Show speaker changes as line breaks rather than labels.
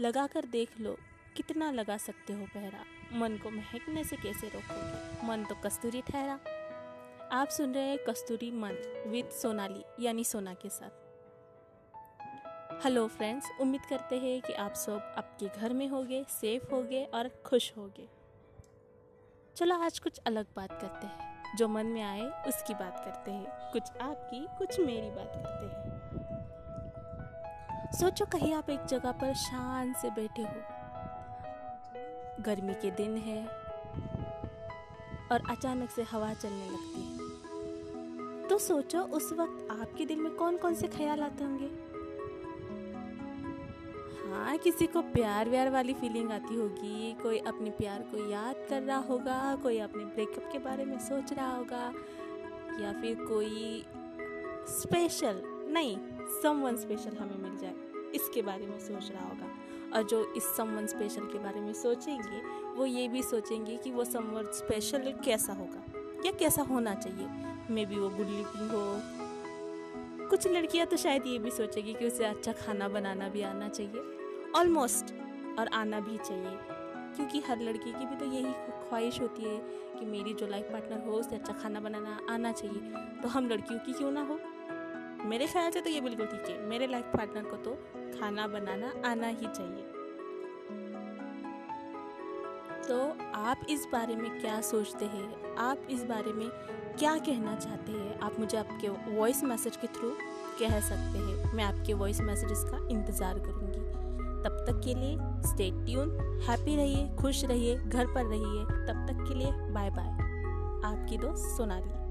लगा कर देख लो, कितना लगा सकते हो पहरा मन को महकने से कैसे रोकोगे? मन तो कस्तूरी ठहरा। आप सुन रहे हैं कस्तूरी मन विद सोनाली, यानी सोना के साथ। हेलो फ्रेंड्स, उम्मीद करते हैं कि आप सब आपके घर में होगे, सेफ़ होगे और खुश होगे। चलो आज कुछ अलग बात करते हैं। जो मन में आए, उसकी बात करते हैं। कुछ आपकी, कुछ मेरी बात करते हैं। सोचो कहीं आप एक जगह पर शांत से बैठे हो। गर्मी के दिन है और अचानक से हवा चलने लगती है। तो सोचो उस वक्त आपके दिल में कौन कौन से ख्याल आते होंगे? हाँ किसी को प्यार व्यार वाली फीलिंग आती होगी, कोई अपने प्यार को याद कर रहा होगा, कोई अपने ब्रेकअप के बारे में सोच रहा होगा, या फिर कोई स्पेशल नहीं समवन स्पेशल हमें मिल जाए, इसके बारे में सोच रहा होगा। और जो इस समवन स्पेशल के बारे में सोचेंगे, वो ये भी सोचेंगे कि वो समवन स्पेशल कैसा होगा, या कैसा होना चाहिए। मे बी वो गुड लुकिंग हो। कुछ लड़कियाँ तो शायद ये भी सोचेगी कि उसे अच्छा खाना बनाना भी आना चाहिए। ऑलमोस्ट और आना भी चाहिए। क्योंकि हर लड़की की भी तो यही ख्वाहिश होती है कि मेरी जो लाइफ पार्टनर हो, उसे अच्छा खाना बनाना आना चाहिए। तो हम लड़कियों की क्यों ना हो? मेरे ख्याल से तो ये बिल्कुल ठीक है। मेरे लाइफ पार्टनर को तो खाना बनाना आना ही चाहिए। तो आप इस बारे में क्या सोचते हैं? आप इस बारे में क्या कहना चाहते हैं? आप मुझे आपके वॉइस मैसेज के थ्रू कह सकते हैं। मैं आपके वॉइस मैसेजेस का इंतज़ार करूँगी। तब तक के लिए स्टे ट्यून हैप्पी रहिए, खुश रहिए, घर पर रहिए। तब तक के लिए बाय बाय आपकी दोस्त सोनाली।